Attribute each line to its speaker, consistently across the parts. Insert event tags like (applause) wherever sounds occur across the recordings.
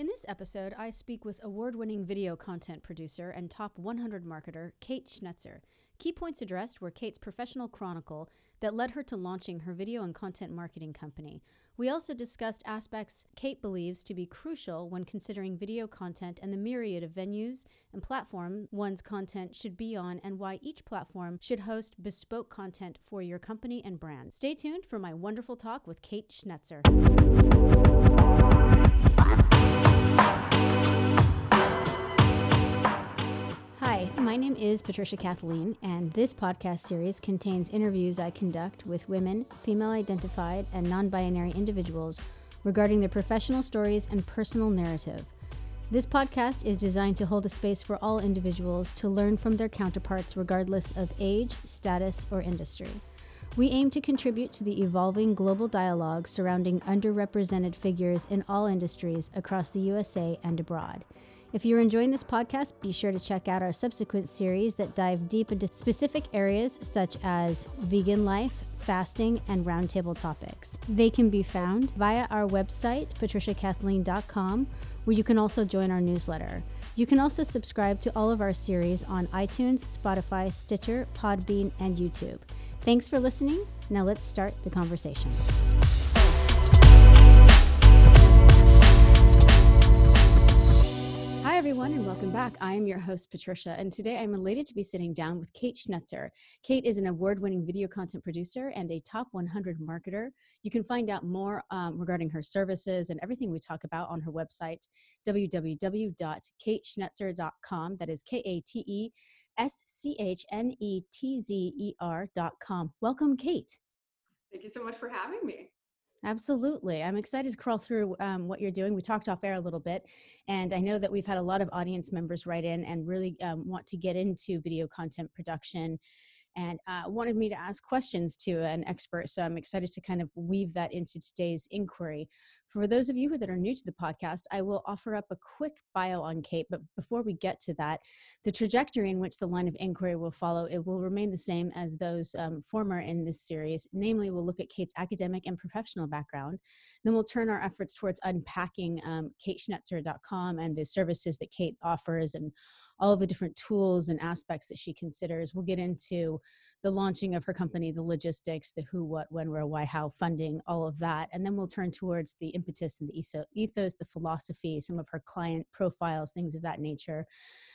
Speaker 1: In this episode, I speak with award winning video content producer and top 100 marketer Kate Schnetzer. Key points addressed were Kate's professional chronicle that led her to launching her video and content marketing company. We also discussed aspects Kate believes to be crucial when considering video content and the myriad of venues and platforms one's content should be on, and why each platform should host bespoke content for your company and brand. Stay tuned for my wonderful talk with Kate Schnetzer. My name is Patricia Kathleen, and this podcast series contains interviews I conduct with women, female identified, and non binary individuals regarding their professional stories and personal narrative. This podcast is designed to hold a space for all individuals to learn from their counterparts regardless of age, status, or industry. We aim to contribute to the evolving global dialogue surrounding underrepresented figures in all industries across the USA and abroad. If you're enjoying this podcast, be sure to check out our subsequent series that dive deep into specific areas such as vegan life, fasting, and roundtable topics. They can be found via our website, patriciakathleen.com, where you can also join our newsletter. You can also subscribe to all of our series on iTunes, Spotify, Stitcher, Podbean, and YouTube. Thanks for listening. Now let's start the conversation. Everyone, and welcome back. I am your host, Patricia, and today I'm elated to be sitting down with Kate Schnetzer. Kate is an award winning video content producer and a top 100 marketer. You can find out more um, regarding her services and everything we talk about on her website, www.kateschnetzer.com. That is K A T E S C H N E T Z E R.com. Welcome, Kate.
Speaker 2: Thank you so much for having me.
Speaker 1: Absolutely. I'm excited to crawl through um, what you're doing. We talked off air a little bit, and I know that we've had a lot of audience members write in and really um, want to get into video content production and uh, wanted me to ask questions to an expert. So I'm excited to kind of weave that into today's inquiry. For those of you that are new to the podcast, I will offer up a quick bio on Kate. But before we get to that, the trajectory in which the line of inquiry will follow, it will remain the same as those um, former in this series. Namely, we'll look at Kate's academic and professional background. Then we'll turn our efforts towards unpacking um, kateschnetzer.com and the services that Kate offers and all the different tools and aspects that she considers. We'll get into the launching of her company, the logistics, the who, what, when, where, why, how, funding, all of that. And then we'll turn towards the impetus and the ethos, the philosophy, some of her client profiles, things of that nature.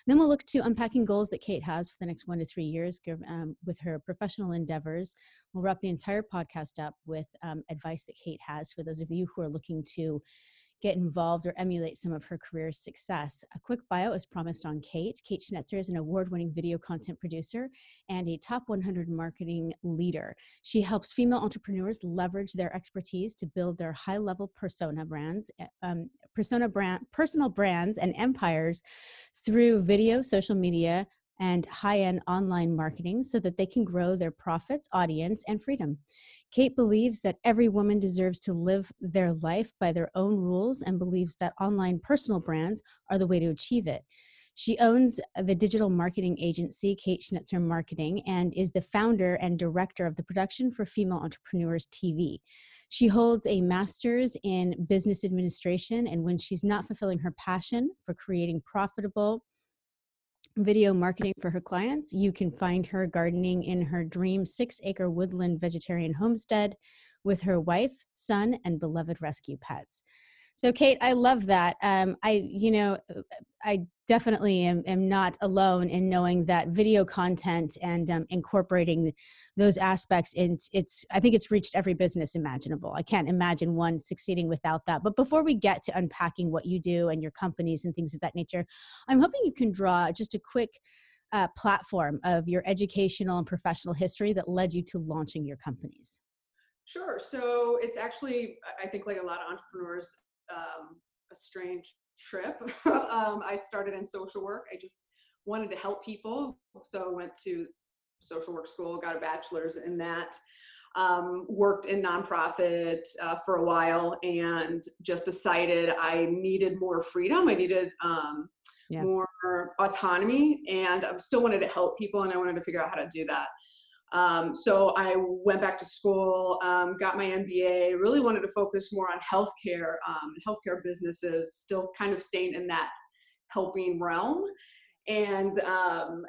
Speaker 1: Then we'll look to unpacking goals that Kate has for the next one to three years um, with her professional endeavors. We'll wrap the entire podcast up with um, advice that Kate has for those of you who are looking to get involved or emulate some of her career's success. A quick bio is promised on Kate. Kate Schnetzer is an award winning video content producer and a top 100 marketing leader. She helps female entrepreneurs leverage their expertise to build their high level persona brands, eh, um, persona brand, personal brands, and empires through video, social media, and high end online marketing so that they can grow their profits, audience, and freedom. Kate believes that every woman deserves to live their life by their own rules and believes that online personal brands are the way to achieve it. She owns the digital marketing agency, Kate Schnetzer Marketing, and is the founder and director of the production for Female Entrepreneurs TV. She holds a master's in business administration, and when she's not fulfilling her passion for creating profitable, video marketing for her clients. You can find her gardening in her dream six acre woodland vegetarian homestead with her wife, son, and beloved rescue pets. So, Kate, I love that. Um, I, you know, I definitely am, am not alone in knowing that video content and um, incorporating those aspects. In, it's, I think it's reached every business imaginable. I can't imagine one succeeding without that. But before we get to unpacking what you do and your companies and things of that nature, I'm hoping you can draw just a quick uh, platform of your educational and professional history that led you to launching your companies.
Speaker 2: Sure. So it's actually, I think, like a lot of entrepreneurs, um, a strange trip. (laughs) um, I started in social work. I just wanted to help people. So I went to social work school, got a bachelor's in that. Um, worked in nonprofit uh, for a while and just decided I needed more freedom. I needed um, yeah. more autonomy and I still wanted to help people and I wanted to figure out how to do that. Um, so I went back to school, um, got my MBA, really wanted to focus more on healthcare, um, healthcare businesses, still kind of staying in that helping realm. And um,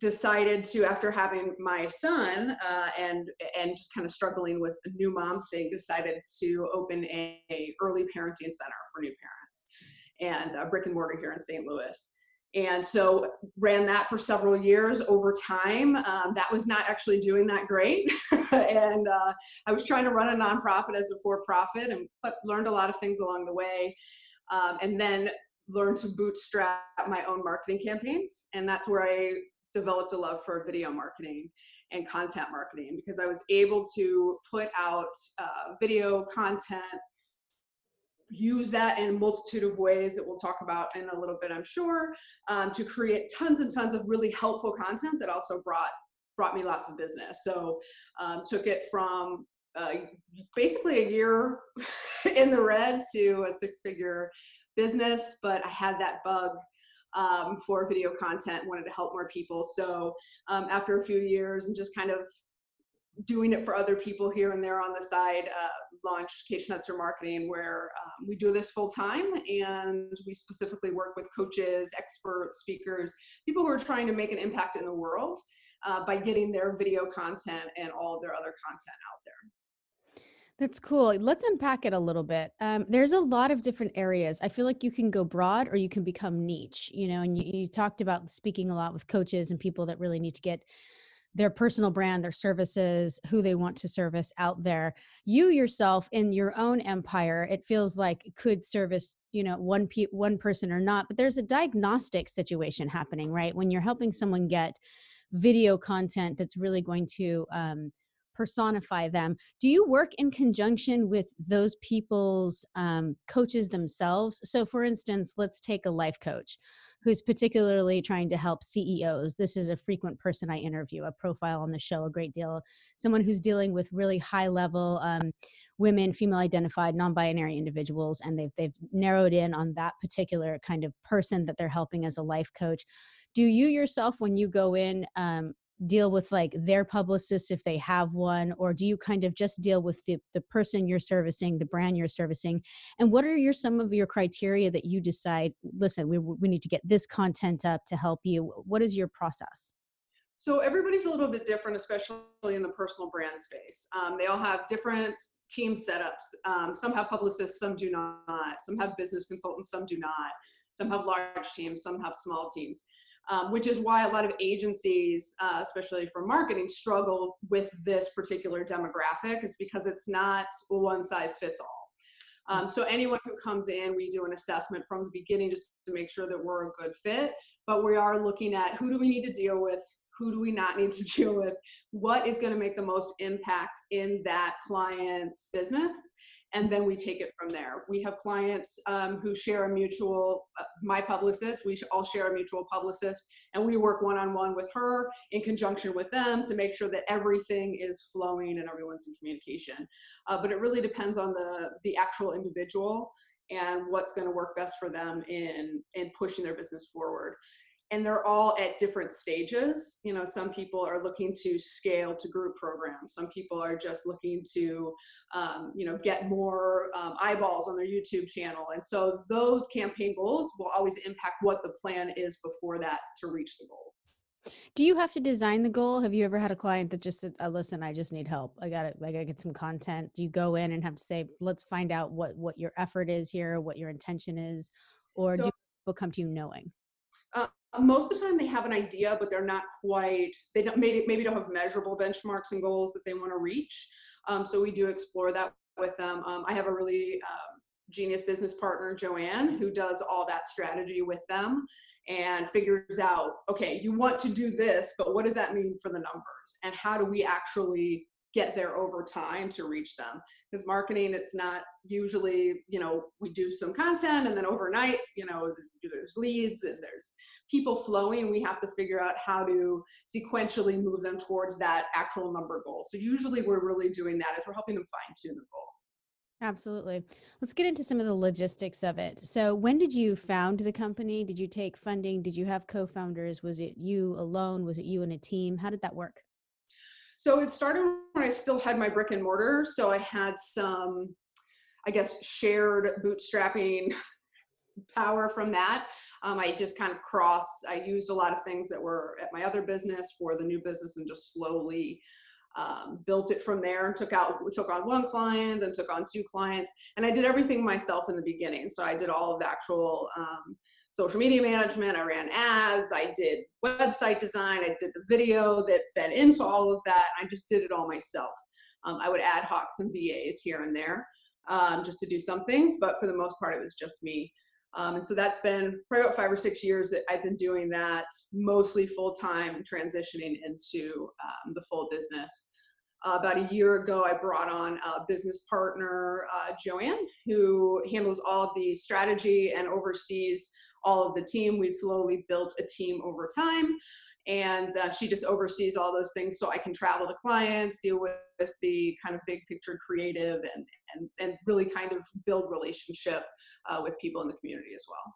Speaker 2: decided to, after having my son uh, and and just kind of struggling with a new mom thing, decided to open a, a early parenting center for new parents and a brick and mortar here in St. Louis and so ran that for several years over time um, that was not actually doing that great. (laughs) And uh, i was trying to run a nonprofit as a for-profit and but learned a lot of things along the way um, and then learned to bootstrap my own marketing campaigns. And that's where i developed a love for video marketing and content marketing because i was able to put out uh, video content use that in a multitude of ways that we'll talk about in a little bit, I'm sure, um, to create tons and tons of really helpful content that also brought brought me lots of business. So um, took it from uh, basically a year (laughs) in the red to a six figure business, but I had that bug um, for video content, wanted to help more people. So um, after a few years and just kind of doing it for other people here and there on the side, uh, launched Kate Schnetzer Marketing, where um, we do this full time and we specifically work with coaches, experts, speakers, people who are trying to make an impact in the world uh, by getting their video content and all of their other content out there.
Speaker 1: That's cool. Let's unpack it a little bit. Um, there's a lot of different areas. I feel like you can go broad or you can become niche, you know, and you, you talked about speaking a lot with coaches and people that really need to get their personal brand, their services, who they want to service out there. You yourself in your own empire, it feels like could service, you know, one pe- one person or not, but there's a diagnostic situation happening, right? When you're helping someone get video content that's really going to um, personify them. Do you work in conjunction with those people's um, coaches themselves? So, for instance, let's take a life coach who's particularly trying to help CEOs. This is a frequent person I interview, a profile on the show a great deal. Someone who's dealing with really high level um, women, female identified, non binary individuals, and they've, they've narrowed in on that particular kind of person that they're helping as a life coach. Do you yourself, when you go in, um, deal with like their publicists if they have one or do you kind of just deal with the, the person you're servicing the brand you're servicing? And what are your some of your criteria that you decide listen we, we need to get this content up to help you. What is your process?
Speaker 2: So everybody's a little bit different especially in the personal brand space. Um, they all have different team setups. Um, some have publicists some do not. Some have business consultants some do not. Some have large teams some have small teams um, which is why a lot of agencies, uh, especially for marketing, struggle with this particular demographic. Is because it's not one size fits all. Um, so anyone who comes in, we do an assessment from the beginning just to make sure that we're a good fit. But we are looking at who do we need to deal with, who do we not need to (laughs) deal with, what is going to make the most impact in that client's business, and then we take it from there. We have clients um, who share a mutual, uh, my publicist, we all share a mutual publicist, and we work one on one with her in conjunction with them to make sure that everything is flowing and everyone's in communication. Uh, but it really depends on the, the actual individual and what's going to work best for them in, in pushing their business forward and they're all at different stages. You know, some people are looking to scale to group programs. Some people are just looking to, um, you know, get more um, eyeballs on their YouTube channel. And so those campaign goals will always impact what the plan is before that to reach the goal.
Speaker 1: Do you have to design the goal? Have you ever had a client that just said, oh, "Listen, I just need help. I got to, I got to get some content." Do you go in and have to say, "Let's find out what what your effort is here, what your intention is," or so, do people come to you knowing?
Speaker 2: Uh, most of the time they have an idea, but they're not quite, they don't, maybe, maybe don't have measurable benchmarks and goals that they want to reach. Um, so we do explore that with them. Um, I have a really um, genius business partner, Joanne, who does all that strategy with them and figures out, okay, you want to do this, but what does that mean for the numbers? And how do we actually get there over time to reach them? Because marketing, it's not usually, you know, we do some content and then overnight, you know, there's leads and there's people flowing, we have to figure out how to sequentially move them towards that actual number goal. So usually we're really doing that as we're helping them fine tune the goal.
Speaker 1: Absolutely. Let's get into some of the logistics of it. So, when did you found the company? Did you take funding? Did you have co founders? Was it you alone? Was it you and a team? How did that work?
Speaker 2: So it started when I still had my brick and mortar. So I had some, I guess, shared bootstrapping (laughs) power from that. Um, I just kind of cross, I used a lot of things that were at my other business for the new business and just slowly um, built it from there and took out took on one client then took on two clients. And i did everything myself in the beginning. So i did all of the actual um, social media management. I ran ads. I did website design. I did the video that fed into all of that. I just did it all myself. Um, i would ad hoc some VAs here and there um, just to do some things but for the most part it was just me um, and so that's been probably about five or six years that I've been doing that mostly full time, transitioning into um, the full business. Uh, about a year ago, I brought on a business partner, uh, Joanne, who handles all the strategy and oversees all of the team. We've slowly built a team over time and uh, she just oversees all those things so i can travel to clients deal with, with the kind of big picture creative and, and, and really kind of build relationship uh, with people in the community as well.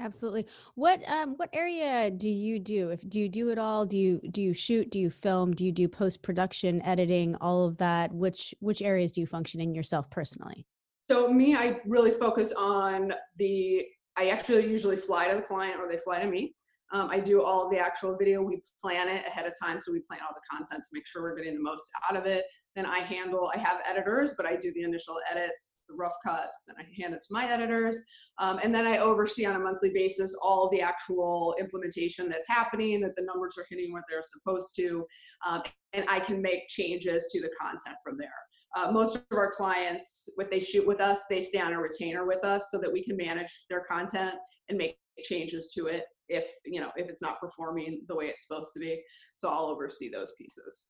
Speaker 1: Absolutely. What um what area do you do? If do you do it all? Do you do you shoot? Do you film? Do you do post production editing all of that? Which which areas do you function in yourself personally?
Speaker 2: So me i really focus on the i actually usually fly to the client or they fly to me um, I do all the actual video. We plan it ahead of time, so we plan all the content to make sure we're getting the most out of it. Then I handle, I have editors, but I do the initial edits, the rough cuts, then I hand it to my editors. Um, and then I oversee on a monthly basis all the actual implementation that's happening, that the numbers are hitting what they're supposed to, um, and I can make changes to the content from there. Uh, most of our clients, if they shoot with us, they stay on a retainer with us so that we can manage their content and make changes to it if you know if it's not performing the way it's supposed to be so i'll oversee those pieces.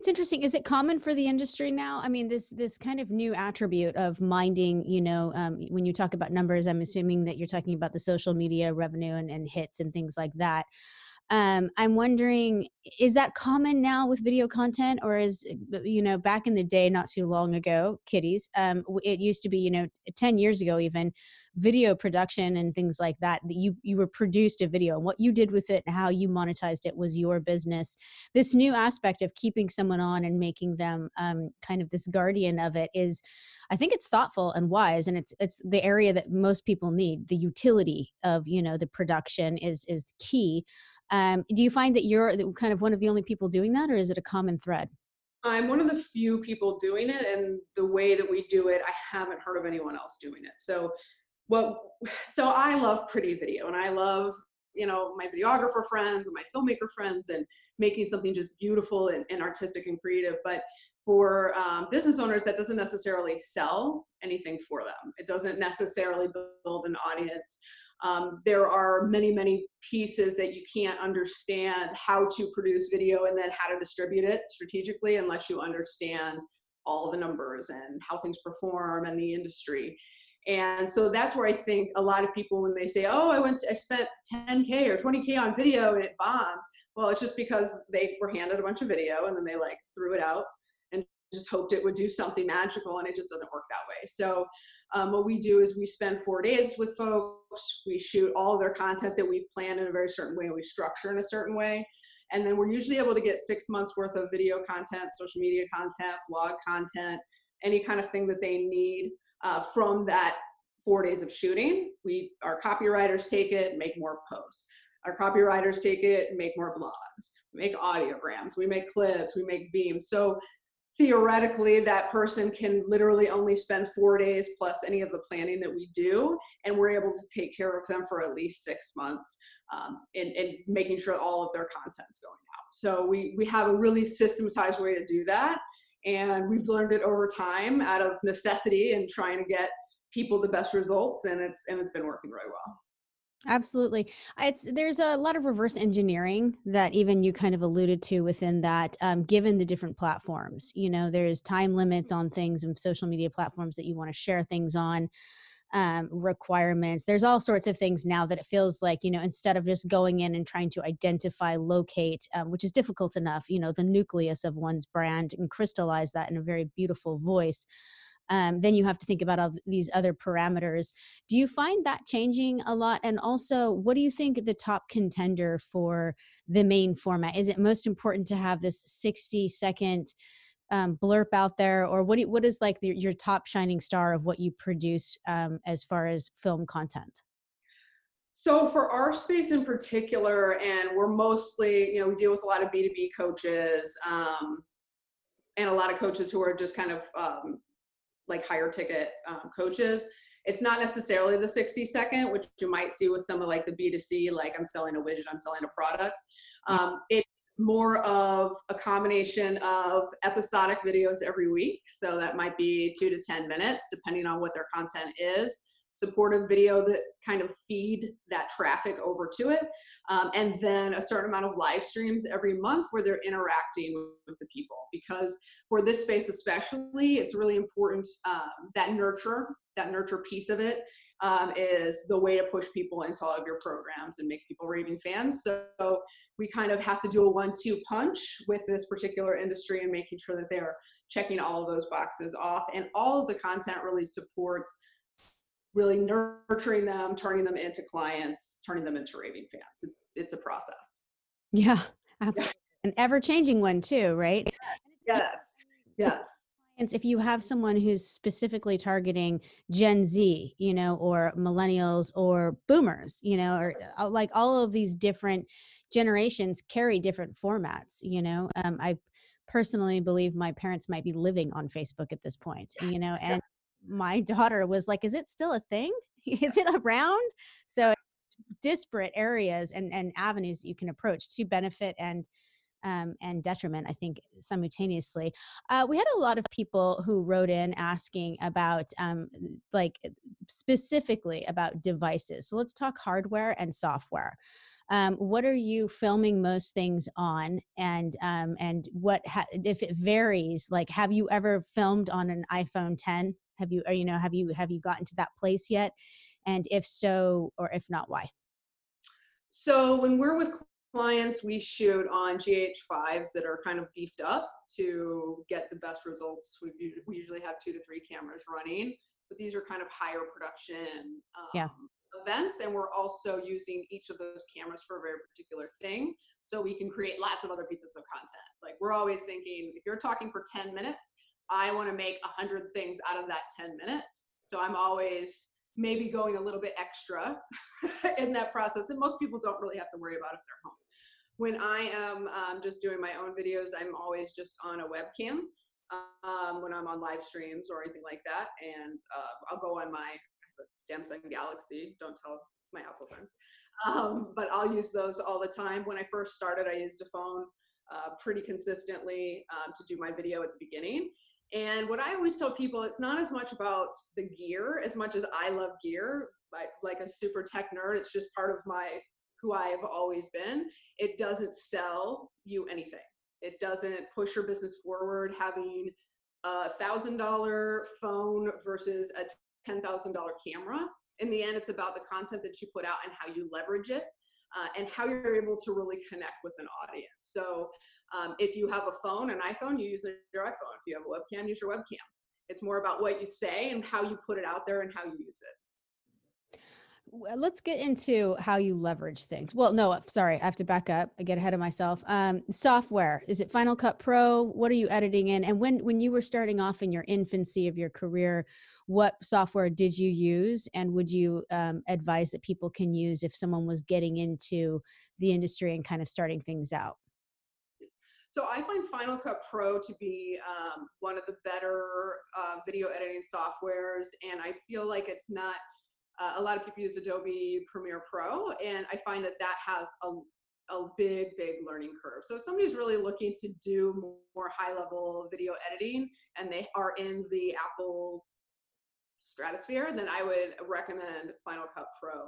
Speaker 1: It's interesting is it common for the industry now? I mean this this kind of new attribute of minding you know um, when you talk about numbers i'm assuming that you're talking about the social media revenue and, and hits and things like that um, i'm wondering is that common now with video content or is you know back in the day not too long ago kitties um, it used to be you know 10 years ago even video production and things like that that you you were produced a video and what you did with it and how you monetized it was your business. This new aspect of keeping someone on and making them um, kind of this guardian of it is i think it's thoughtful and wise and it's it's the area that most people need the utility of you know the production is is key um, do you find that you're kind of one of the only people doing that or is it a common thread
Speaker 2: I'm one of the few people doing it, and the way that we do it, I haven't heard of anyone else doing it. So well, (sighs) so I love pretty video and I love, you know, my videographer friends and my filmmaker friends and making something just beautiful and, and artistic and creative. But for um, business owners, that doesn't necessarily sell anything for them. It doesn't necessarily build an audience. Um, there are many, many pieces that you can't understand how to produce video and then how to distribute it strategically unless you understand all the numbers and how things perform and the industry. And so that's where I think a lot of people, when they say, "Oh, I went, to, I spent 10k or 20k on video and it bombed," well, it's just because they were handed a bunch of video and then they like threw it out and just hoped it would do something magical, and it just doesn't work that way. So um, what we do is we spend four days with folks. We shoot all their content that we've planned in a very certain way. We structure in a certain way. And then we're usually able to get six months worth of video content, social media content, blog content, any kind of thing that they need uh, from that four days of shooting. We our copywriters take it, make more posts. Our copywriters take it, make more blogs. We make audiograms. We make clips. We make beams. So theoretically, that person can literally only spend four days plus any of the planning that we do, and we're able to take care of them for at least six months um, in, in making sure all of their content's going out. So we we have a really systematized way to do that and we've learned it over time out of necessity and trying to get people the best results and it's and it's been working really well
Speaker 1: absolutely it's there's a lot of reverse engineering that even you kind of alluded to within that um, given the different platforms you know there's time limits on things and social media platforms that you want to share things on um, requirements. There's all sorts of things now that it feels like, you know, instead of just going in and trying to identify, locate, um, which is difficult enough, you know, the nucleus of one's brand and crystallize that in a very beautiful voice. Um, then you have to think about all these other parameters. Do you find that changing a lot? And also, what do you think the top contender for the main format? Is it most important to have this 60 second um, blurb out there, or what? Do what is like the, your top shining star of what you produce um, as far as film content?
Speaker 2: So for our space in particular, and we're mostly, you know, we deal with a lot of B2B coaches um, and a lot of coaches who are just kind of um, like higher ticket um, coaches. It's not necessarily the 60 second, which you might see with some of like the B2C, like I'm selling a widget, I'm selling a product. Um, it's more of a combination of episodic videos every week. So that might be two to 10 minutes, depending on what their content is supportive video that kind of feed that traffic over to it. Um, and then a certain amount of live streams every month where they're interacting with the people. Because for this space, especially, it's really important um, that nurture, that nurture piece of it um, is the way to push people into all of your programs and make people raving fans. So we kind of have to do a one-two punch with this particular industry and making sure that they're checking all of those boxes off. And all of the content really supports really nurturing them, turning them into clients, turning them into raving fans. it's a process.
Speaker 1: Yeah, absolutely. An ever changing one too, right?
Speaker 2: Yes. Yes.
Speaker 1: If you have someone who's specifically targeting Gen Z, you know, or millennials or boomers, you know, or uh, like all of these different generations carry different formats, you know. Um, I personally believe my parents might be living on Facebook at this point, you know, and my daughter was like, is it still a thing? (laughs) is it around? So disparate areas and, and avenues you can approach to benefit and um, and detriment, I think, simultaneously. Uh, we had a lot of people who wrote in asking about, um, like, specifically about devices. So let's talk hardware and software. Um, what are you filming most things on, and um, and what ha- if it varies? Like, have you ever filmed on an iPhone 10? Have you, or, you know, have you have you gotten to that place yet? And if so, or if not, why?
Speaker 2: So when we're with clients, we shoot on GH5s that are kind of beefed up to get the best results. We, we usually have two to three cameras running, but these are kind of higher production um, yeah. events. And we're also using each of those cameras for a very particular thing. So we can create lots of other pieces of content. Like we're always thinking, if you're talking for 10 minutes, I want to make a hundred things out of that 10 minutes. So I'm always maybe going a little bit extra (laughs) in that process that most people don't really have to worry about if they're home. When I am um, just doing my own videos, I'm always just on a webcam um, when I'm on live streams or anything like that. And uh, I'll go on my Samsung Galaxy, don't tell my Apple friends. Um, but I'll use those all the time. When I first started, I used a phone uh, pretty consistently um, to do my video at the beginning. And what I always tell people, it's not as much about the gear as much as I love gear, like, like a super tech nerd. It's just part of my who I have always been. It doesn't sell you anything. It doesn't push your business forward. Having a thousand dollar phone versus a ten thousand dollar camera. In the end, it's about the content that you put out and how you leverage it. Uh, and how you're able to really connect with an audience. So um, if you have a phone, an iPhone, you use your iPhone. If you have a webcam, use your webcam. It's more about what you say and how you put it out there and how you use it
Speaker 1: let's get into how you leverage things. Well, no, sorry, I have to back up. I get ahead of myself. Um, software is it Final Cut Pro? What are you editing in? And when when you were starting off in your infancy of your career, what software did you use? And would you um, advise that people can use if someone was getting into the industry and kind of starting things out?
Speaker 2: So I find Final Cut Pro to be um, one of the better uh, video editing softwares, and I feel like it's not. Uh, a lot of people use Adobe Premiere Pro, and I find that that has a a big, big learning curve. So if somebody's really looking to do more high level video editing and they are in the Apple stratosphere, then I would recommend Final Cut Pro.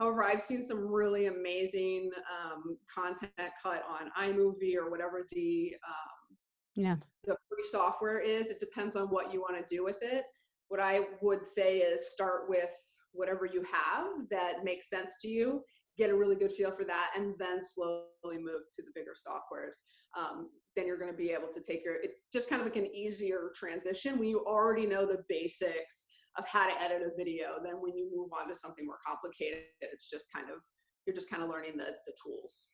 Speaker 2: However, I've seen some really amazing um, content cut on iMovie or whatever the um,
Speaker 1: yeah
Speaker 2: the free software is. It depends on what you want to do with it. What I would say is start with whatever you have that makes sense to you. Get a really good feel for that, and then slowly move to the bigger softwares. Um, then you're going to be able to take your it's just kind of like an easier transition when you already know the basics of how to edit a video then when you move on to something more complicated it's just kind of you're just kind of learning the the tools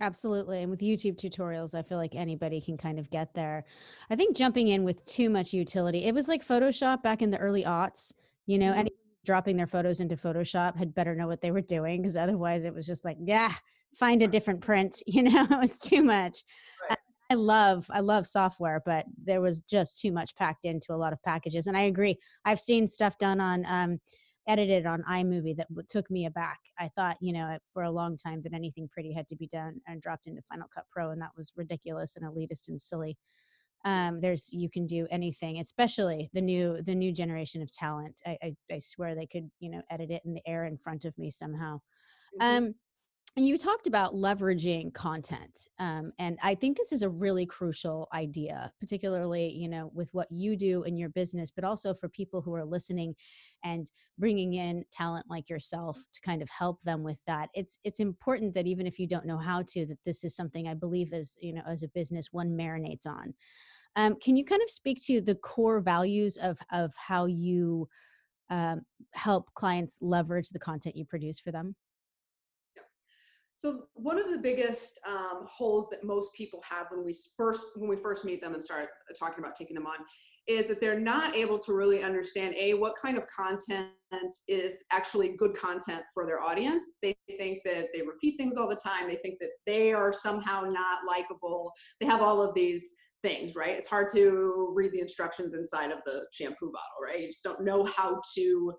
Speaker 1: Absolutely. And with YouTube tutorials, I feel like anybody can kind of get there. I think jumping in with too much utility, it was like Photoshop back in the early aughts, you know,
Speaker 2: Mhm.
Speaker 1: any dropping their photos into Photoshop had better know what they were doing because otherwise it was just like, yeah, find a different print, (laughs) you know, it was too much.
Speaker 2: Right.
Speaker 1: I love I love software, but there was just too much packed into a lot of packages. And I agree. I've seen stuff done on um edited on iMovie that took me aback. I thought, you know, for a long time that anything pretty had to be done and dropped into Final Cut Pro, and that was ridiculous and elitist and silly. Um, there's you can do anything, especially the new the new generation of talent. I, I I swear they could, you know, edit it in the air in front of me somehow.
Speaker 2: Mhm.
Speaker 1: Um, you talked about leveraging content, um, and I think this is a really crucial idea, particularly you know with what you do in your business, but also for people who are listening and bringing in talent like yourself to kind of help them with that. It's it's important that even if you don't know how to, that this is something I believe as you know as a business one marinates on. Um, can you kind of speak to the core values of of how you um, help clients leverage the content you produce for them?
Speaker 2: So one of the biggest um, holes that most people have when we first when we first meet them and start uh, talking about taking them on is that they're not able to really understand a what kind of content is actually good content for their audience. They think that they repeat things all the time. They think that they are somehow not likable. They have all of these things, right? It's hard to read the instructions inside of the shampoo bottle, right? You just don't know how to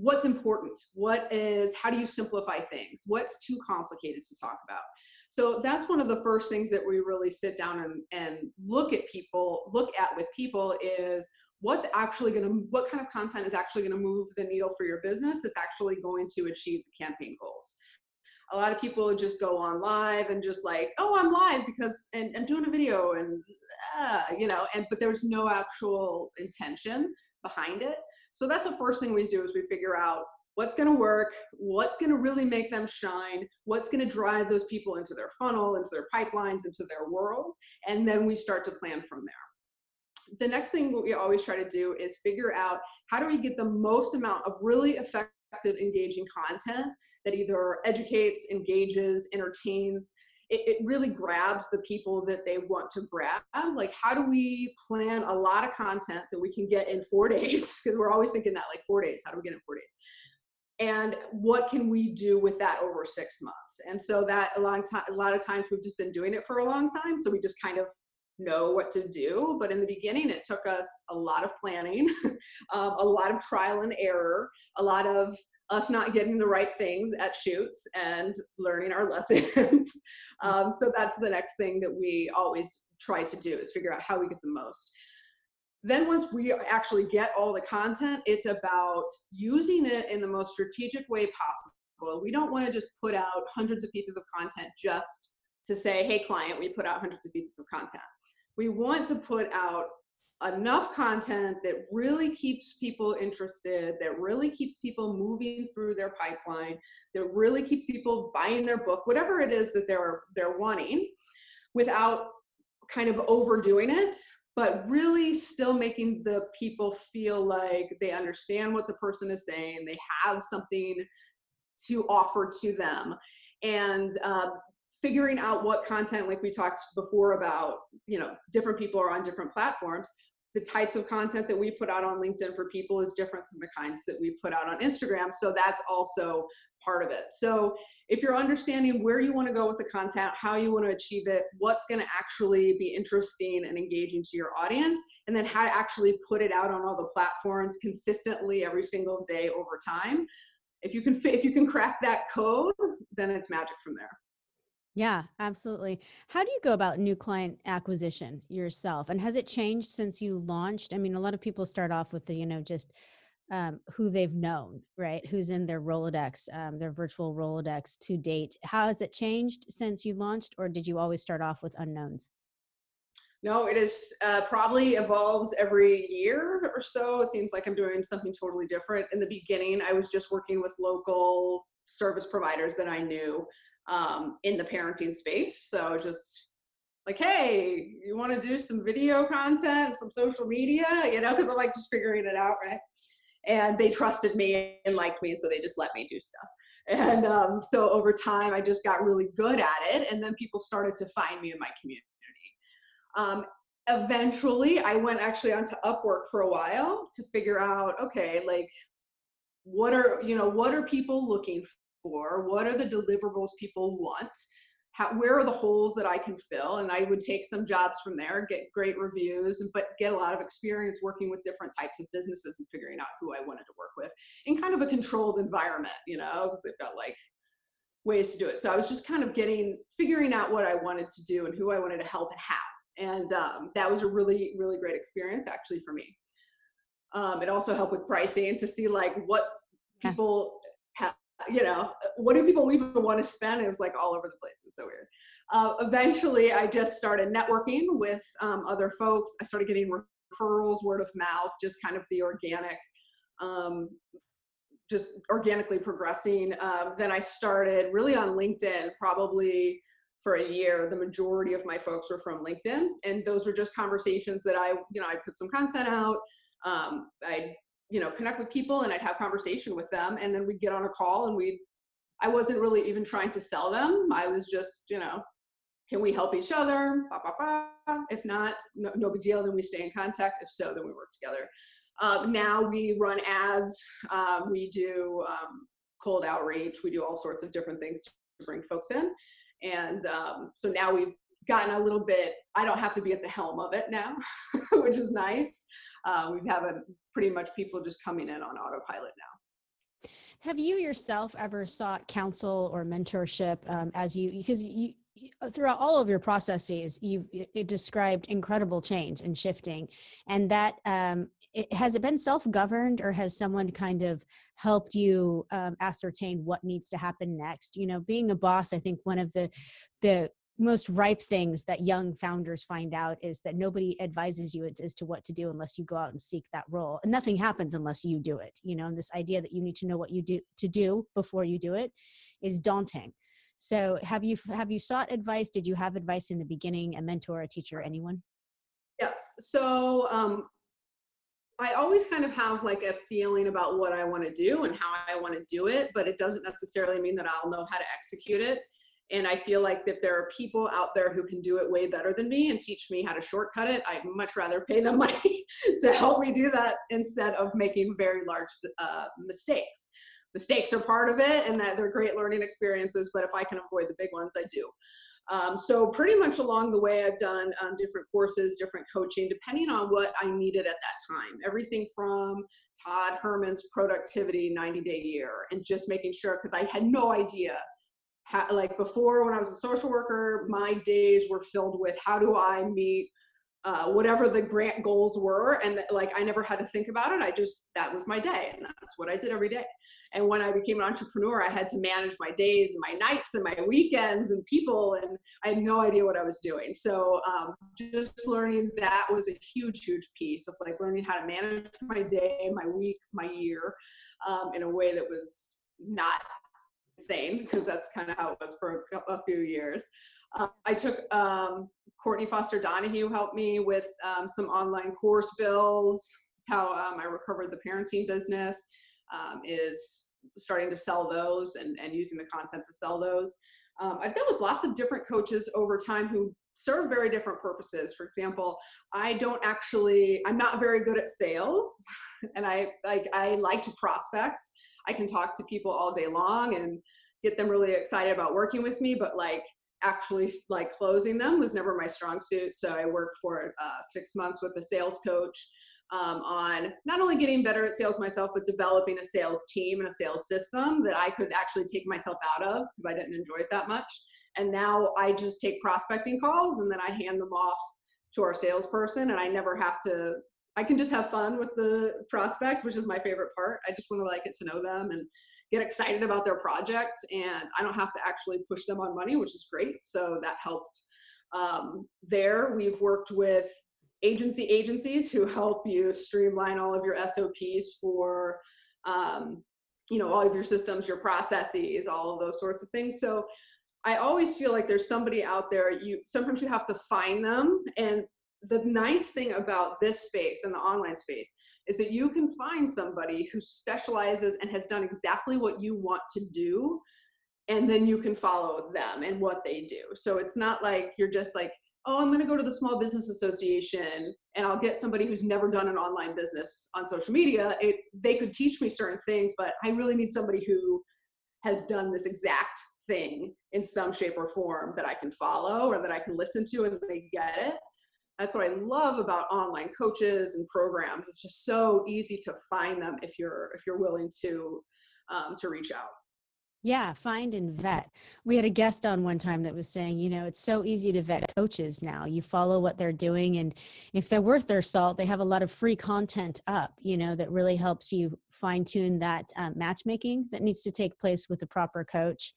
Speaker 2: what's important? What is how do you simplify things? What's too complicated to talk about? So that's one of the first things that we really sit down and, and look at people look at with people is what's actually going to what kind of content is actually going to move the needle for your business that's actually going to achieve the campaign goals. A lot of people just go on live and just like oh i'm live because and i'm doing a video and uh, you know and but there's no actual intention behind it so that's the first thing we do is we figure out what's going to work, what's going to really make them shine, what's going to drive those people into their funnel, into their pipelines, into their world, and then we start to plan from there. The next thing we always try to do is figure out how do we get the most amount of really effective engaging content that either educates, engages, entertains, it, it, really grabs the people that they want to grab. Like, how do we plan a lot of content that we can get in four (laughs) days? Because we're always thinking that, like, four days. How do we get in four days? And what can we do with that over six months? And so that a long time, a lot of times we've just been doing it for a long time, so we just kind of know what to do. But in the beginning, it took us a lot of planning, (laughs) um, a lot of trial and error, a lot of us not getting the right things at shoots and learning our (laughs) lessons. um, so that's the next thing that we always try to do is figure out how we get the most. Then once we actually get all the content, it's about using it in the most strategic way possible. We don't want to just put out hundreds of pieces of content just to say, hey, client, we put out hundreds of pieces of content. We want to put out enough content that really keeps people interested, that really keeps people moving through their pipeline, that really keeps people buying their book, whatever it is that they're they're wanting, without kind of overdoing it, but really still making the people feel like they understand what the person is saying, they have something to offer to them, and uh, figuring out what content like we talked before about you know different people are on different platforms the types of content that we put out on linkedin for people is different from the kinds that we put out on instagram. So that's also part of it. So if you're understanding where you want to go with the content how you want to achieve it what's going to actually be interesting and engaging to your audience and then how to actually put it out on all the platforms consistently every single day over time if you can if you can crack that code then it's magic from there
Speaker 1: Yeah, absolutely. How do you go about new client acquisition yourself? And has it changed since you launched? I mean, a lot of people start off with the, you know, just um, who they've known, right? Who's in their Rolodex, um, their virtual Rolodex to date. How has it changed since you launched, or did you always start off with unknowns?
Speaker 2: No, it is uh, probably evolves every year or so. It seems like I'm doing something totally different. In the beginning, I was just working with local service providers that I knew um, in the parenting space. So just like, hey, you want to do some video content, some social media, you know, because I'm like just figuring it out, right? And they trusted me and liked me, and so they just let me do stuff. And um, so over time, I just got really good at it, and then people started to find me in my community. Um, eventually, I went actually onto Upwork for a while to figure out, okay, like, what are you know, what are people looking for? What are the deliverables people want? how, where are the holes that I can fill? And I would take some jobs from there, get great reviews, but get a lot of experience working with different types of businesses and figuring out who I wanted to work with in kind of a controlled environment, you know, because they've got like ways to do it. So I was just kind of getting, figuring out what I wanted to do and who I wanted to help and how. And um, that was a really, really great experience actually for me. Um, it also helped with pricing to see like what people you know, what do people even want to spend? It was like all over the place. It's so weird. Uh, eventually, I just started networking with um, other folks. I started getting referrals, word of mouth, just kind of the organic, um, just organically progressing. Um, then I started really on LinkedIn, probably for a year. The majority of my folks were from LinkedIn, and those were just conversations that I, you know, I put some content out. Um, I you know connect with people and i'd have conversation with them and then we'd get on a call and we'd i wasn't really even trying to sell them. I was just you know can we help each other? Bah, bah, bah. if not no, no, big deal. Then we stay in contact. If so then we work together. Um, now we run ads. Um, we do um, cold outreach. We do all sorts of different things to bring folks in. And um, so now we've gotten a little bit i don't have to be at the helm of it now (laughs) which is nice uh, we have a, pretty much people just coming in on autopilot now.
Speaker 1: Have you yourself ever sought counsel or mentorship um, as you because you throughout all of your processes you've described incredible change and shifting and that um, it, has it been self-governed or has someone kind of helped you um, ascertain what needs to happen next you know being a boss i think one of the the most ripe things that young founders find out is that nobody advises you as to what to do unless you go out and seek that role. And nothing happens unless you do it you know and this idea that you need to know what you do to do before you do it is daunting. So have you have you sought advice? Did you have advice in the beginning a mentor a teacher anyone?
Speaker 2: Yes. So um, I always kind of have like a feeling about what I want to do and how I want to do it, but it doesn't necessarily mean that I'll know how to execute it. And I feel like if there are people out there who can do it way better than me and teach me how to shortcut it, I'd much rather pay them (laughs) money to help me do that instead of making very large uh, mistakes. Mistakes are part of it and that they're great learning experiences, but if I can avoid the big ones, I do. Um, so pretty much along the way, I've done um, different courses, different coaching, depending on what I needed at that time. Everything from Todd Herman's productivity 90 day year and just making sure, because I had no idea how, like before when I was a social worker, my days were filled with how do I meet uh, whatever the grant goals were. And like I never had to think about it. I just, that was my day. And that's what I did every day. And when I became an entrepreneur, I had to manage my days and my nights and my weekends and people. And I had no idea what I was doing. So um, just learning that was a huge, huge piece of like learning how to manage my day, my week, my year um, in a way that was not insane because that's kind of how it was for a, few years. Um, I took um, Courtney Foster Donahue helped me with um, some online course builds. How um, I recovered the parenting business um, is starting to sell those and, and using the content to sell those. Um, I've dealt with lots of different coaches over time who serve very different purposes. For example, I don't actually, I'm not very good at sales (laughs) and I like, I like to prospect. I can talk to people all day long and get them really excited about working with me, but like actually like closing them was never my strong suit. So I worked for uh, six months with a sales coach um, on not only getting better at sales myself, but developing a sales team and a sales system that I could actually take myself out of because I didn't enjoy it that much. And now I just take prospecting calls and then I hand them off to our salesperson and I never have to I can just have fun with the prospect, which is my favorite part. I just want to like get to know them and get excited about their project, and I don't have to actually push them on money, which is great. So that helped. Um, there, we've worked with agency agencies who help you streamline all of your SOPs for, um, you know, all of your systems, your processes, all of those sorts of things. So I always feel like there's somebody out there. You sometimes you have to find them. And the nice thing about this space and the online space is that you can find somebody who specializes and has done exactly what you want to do and then you can follow them and what they do. So it's not like you're just like oh i'm going to go to the small business association and i'll get somebody who's never done an online business on social media. It they could teach me certain things but i really need somebody who has done this exact thing in some shape or form that i can follow or that i can listen to and they get it that's what I love about online coaches and programs. It's just so easy to find them if you're if you're willing to um, to reach out.
Speaker 1: Yeah, find and vet. We had a guest on one time that was saying, you know, it's so easy to vet coaches now. You follow what they're doing, and if they're worth their salt, they have a lot of free content up, you know, that really helps you fine tune that um, matchmaking that needs to take place with a proper coach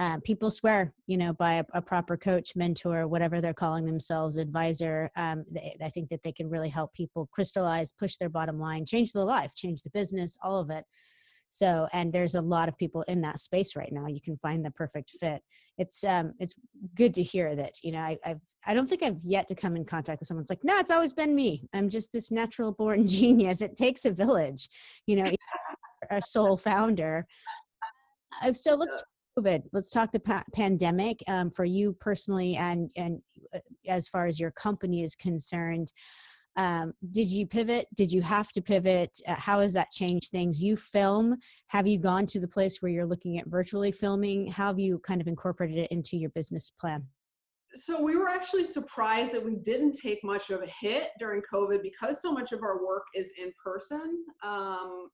Speaker 1: uh, people swear, you know, by a, a, proper coach, mentor, whatever they're calling themselves, advisor. Um, they, I think that they can really help people crystallize, push their bottom line, change their life, change the business, all of it. So, and there's a lot of people in that space right now. You can find the perfect fit. It's um, it's good to hear that. You know, I, I've I don't think I've yet to come in contact with someone. It's like, no, it's always been me. I'm just this natural born (laughs) genius. It takes a village, you know, (laughs) a sole founder. Uh, so let's COVID. Let's talk the pa- pandemic um, for you personally, and and uh, as far as your company is concerned. Um, did you pivot? Did you have to pivot? Uh, how has that changed things? You film. Have you gone to the place where you're looking at virtually filming? How have you kind of incorporated it into your business plan?
Speaker 2: So we were actually surprised that we didn't take much of a hit during COVID because so much of our work is in person. Um,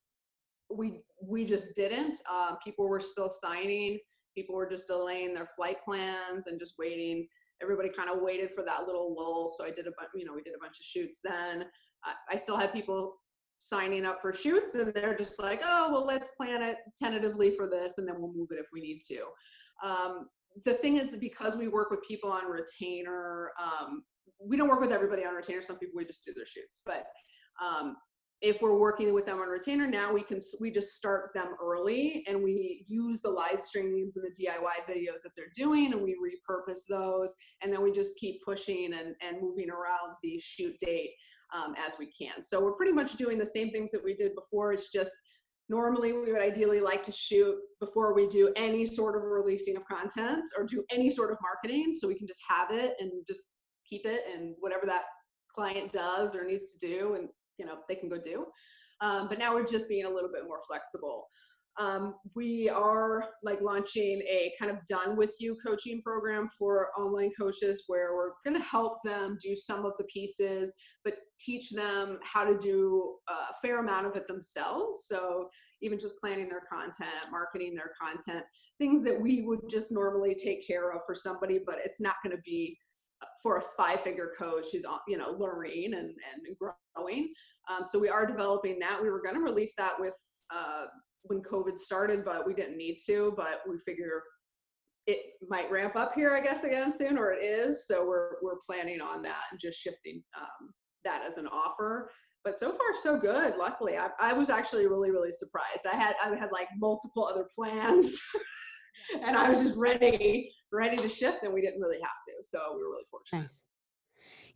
Speaker 2: we we just didn't. Uh, people were still signing. People were just delaying their flight plans and just waiting. Everybody kind of waited for that little lull. So I did a bunch. You know, we did a bunch of shoots then. I, I still had people signing up for shoots, and they're just like, "Oh, well, let's plan it tentatively for this, and then we'll move it if we need to." Um, the thing is, because we work with people on retainer, um, we don't work with everybody on retainer. Some people we just do their shoots, but um, if we're working with them on retainer now we can we just start them early and we use the live streams and the diy videos that they're doing and we repurpose those. And then we just keep pushing and, and moving around the shoot date um, as we can. So we're pretty much doing the same things that we did before. It's just normally we would ideally like to shoot before we do any sort of releasing of content or do any sort of marketing. So we can just have it and just keep it and whatever that client does or needs to do and you know they can go do. Um, but now we're just being a little bit more flexible. Um, we are like launching a kind of done with you coaching program for online coaches where we're going to help them do some of the pieces but teach them how to do a fair amount of it themselves. So even just planning their content marketing their content things that we would just normally take care of for somebody but it's not going to be for a five figure coach who's you know learning and, and growing. Um, so we are developing that. We were going to release that with uh, when covid started but we didn't need to but we figure it might ramp up here i guess again soon or it is. So we're we're planning on that and just shifting um, that as an offer. But so far so good luckily. I, I was actually really really surprised. I had i had like multiple other plans. (laughs) And i was just ready ready to shift and we didn't really have to. So we were really fortunate. Nice.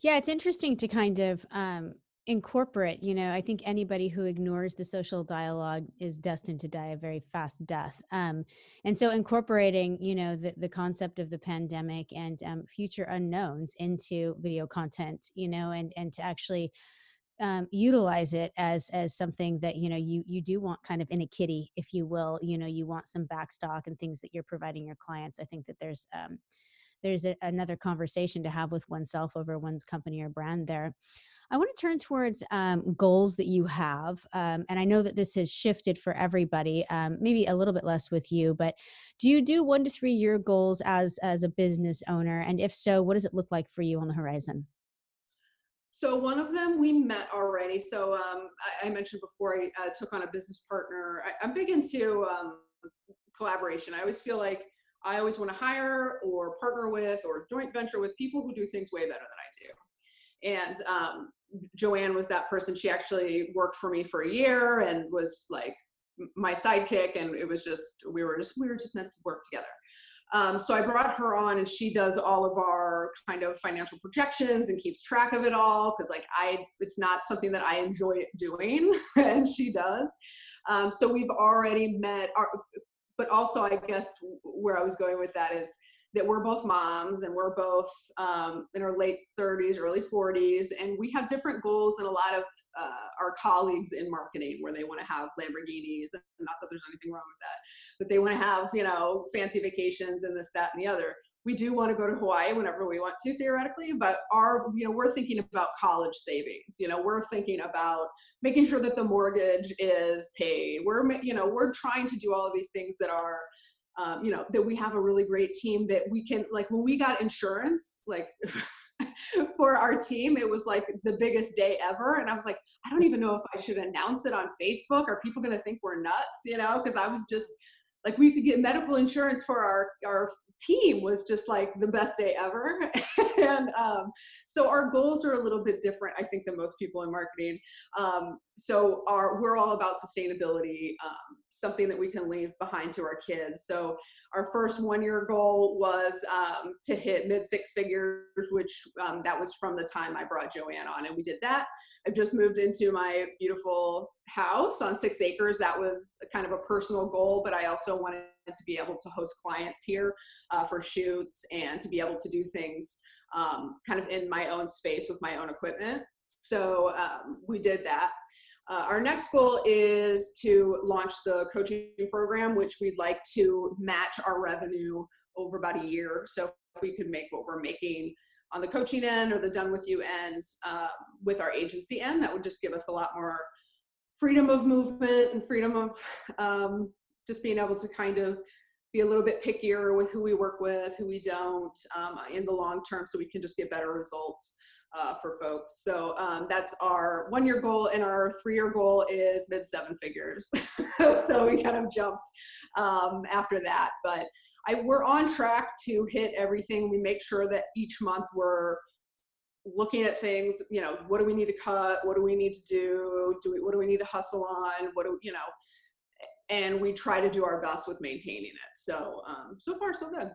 Speaker 1: Yeah, it's interesting to kind of um, incorporate, you know, I think anybody who ignores the social dialogue is destined to die a very fast death. Um, and so incorporating, you know, the, the concept of the pandemic and um, future unknowns into video content, you know, and, and to actually um, utilize it as as something that you know you you do want kind of in a kitty if you will you know you want some backstock and things that you're providing your clients. I think that there's um, there's a, another conversation to have with oneself over one's company or brand there. I want to turn towards um, goals that you have um, and i know that this has shifted for everybody um, maybe a little bit less with you but do you do one to three year goals as as a business owner? And if so what does it look like for you on the horizon
Speaker 2: so one of them we met already. So um, I, I, mentioned before I uh, took on a business partner. I, am big into um, collaboration. I always feel like I always want to hire or partner with or joint venture with people who do things way better than I do. And um, Joanne was that person. She actually worked for me for a year and was like my sidekick. And it was just we were just we were just meant to work together. Um, so I brought her on, and she does all of our kind of financial projections and keeps track of it all because, like, I it's not something that I enjoy doing, (laughs) and she does. Um, so we've already met, our, but also I guess where I was going with that is that we're both moms and we're both um, in our late 30s, early 40s, and we have different goals than a lot of uh, our colleagues in marketing, where they want to have Lamborghinis. And not that there's anything wrong with that, but they want to have you know fancy vacations and this, that, and the other. We do want to go to Hawaii whenever we want to theoretically, but our you know we're thinking about college savings. You know we're thinking about making sure that the mortgage is paid. We're you know we're trying to do all of these things that are um, you know that we have a really great team that we can like when we got insurance like (laughs) for our team it was like the biggest day ever and i was like i don't even know if i should announce it on facebook are people going to think we're nuts you know because i was just like we could get medical insurance for our our team was just like the best day ever. (laughs) and um, so our goals are a little bit different, I think, than most people in marketing. Um, so our we're all about sustainability, um, something that we can leave behind to our kids. So our first one year goal was um, to hit mid six figures, which um, that was from the time I brought Joanne on, and we did that. I've just moved into my beautiful house on six acres. That was kind of a personal goal, but I also wanted to be able to host clients here uh, for shoots and to be able to do things um, kind of in my own space with my own equipment. So um, we did that. Uh, our next goal is to launch the coaching program, which we'd like to match our revenue over about a year. So if we could make what we're making on the coaching end or the done with you end uh, with our agency end, that would just give us a lot more freedom of movement and freedom of um, just being able to kind of be a little bit pickier with who we work with, who we don't um, in the long term, so we can just get better results uh, for folks. So um, that's our one year goal, and our three year goal is mid seven figures. (laughs) so we kind of jumped um, after that, but I, we're on track to hit everything. We make sure that each month we're looking at things you know what do we need to cut what do we need to do do we what do we need to hustle on what do you know and we try to do our best with maintaining it. So um, so far so good.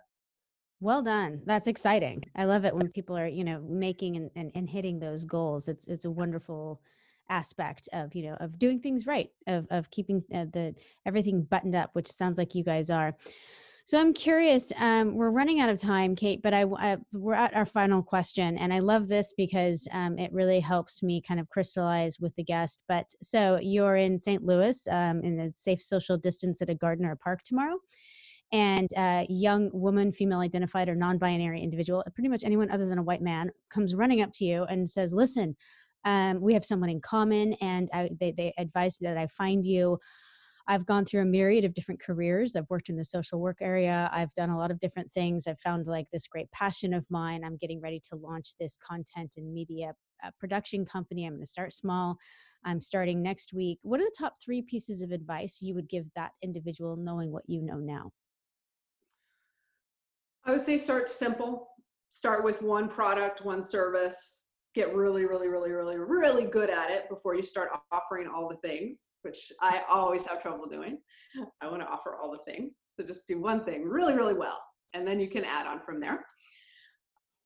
Speaker 1: Well done. That's exciting. I love it when people are, you know, making and, and, and hitting those goals. It's it's a wonderful aspect of you know of doing things right of of keeping uh, the everything buttoned up which sounds like you guys are so I'm curious. Um, we're running out of time, Kate, but I, I, we're at our final question, and I love this because um, it really helps me kind of crystallize with the guest. But so you're in St. Louis um, in a safe social distance at a garden or a park tomorrow, and a young woman, female identified or non-binary individual, pretty much anyone other than a white man, comes running up to you and says, "Listen." Um, we have someone in common, and I, they, they advise me that I find you. I've gone through a myriad of different careers. I've worked in the social work area. I've done a lot of different things. I've found like this great passion of mine. I'm getting ready to launch this content and media uh, production company. I'm going to start small. I'm starting next week. What are the top three pieces of advice you would give that individual knowing what you know now?
Speaker 2: I would say start simple. Start with one product, one service, get really, really, really, really, really good at it before you start offering all the things, which I always have trouble doing. I want to offer all the things. So just do one thing really, really well, and then you can add on from there.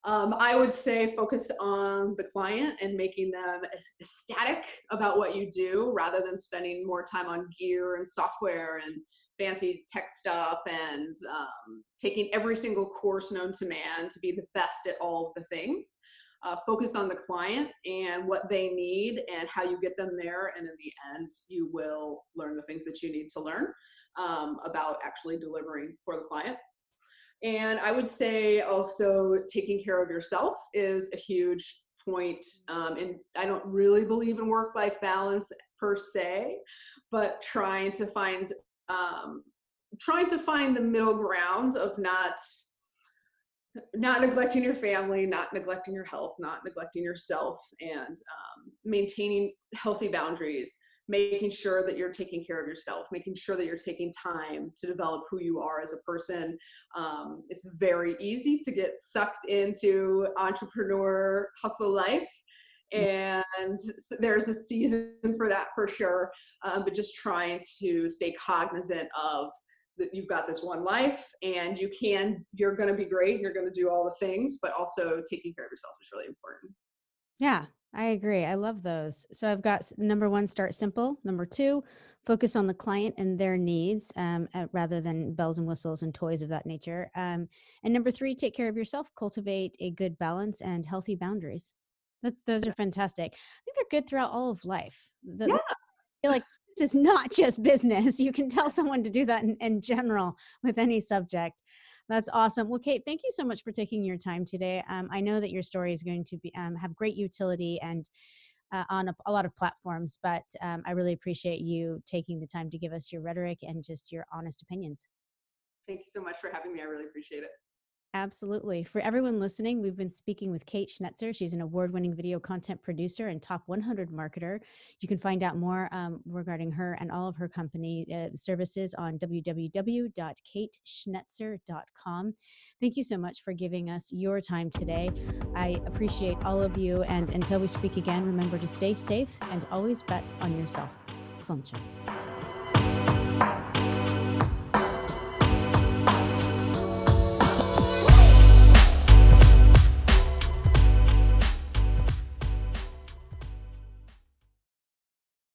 Speaker 2: Um, I would say focus on the client and making them ecstatic about what you do rather than spending more time on gear and software and fancy tech stuff and um, taking every single course known to man to be the best at all of the things uh, focus on the client and what they need and how you get them there. And in the end, you will learn the things that you need to learn um, about actually delivering for the client. And I would say also taking care of yourself is a huge point. Um, and I don't really believe in work life balance per se, but trying to find um, trying to find the middle ground of not not neglecting your family, not neglecting your health, not neglecting yourself, and um, maintaining healthy boundaries, making sure that you're taking care of yourself, making sure that you're taking time to develop who you are as a person. Um, it's very easy to get sucked into entrepreneur hustle life. And there's a season for that for sure, um, but just trying to stay cognizant of that you've got this one life and you can you're going to be great you're going to do all the things but also taking care of yourself is really important.
Speaker 1: Yeah i agree i love those. So i've got number one start simple number two focus on the client and their needs um, rather than bells and whistles and toys of that nature um, and number three take care of yourself cultivate a good balance and healthy boundaries that's those are fantastic i think they're good throughout all of life the,
Speaker 2: yes.
Speaker 1: I feel like this is not just business. You can tell someone to do that in, in general with any subject. That's awesome. Well, Kate, thank you so much for taking your time today. Um, I know that your story is going to be um, have great utility and uh, on a, a, lot of platforms, but um, I really appreciate you taking the time to give us your rhetoric and just your honest opinions.
Speaker 2: Thank you so much for having me. I really appreciate it.
Speaker 1: Absolutely. For everyone listening, we've been speaking with Kate Schnetzer. She's an award winning video content producer and top 100 marketer. You can find out more um, regarding her and all of her company uh, services on www.kateschnetzer.com. Thank you so much for giving us your time today. I appreciate all of you. And until we speak again, remember to stay safe and always bet on yourself. Sancho.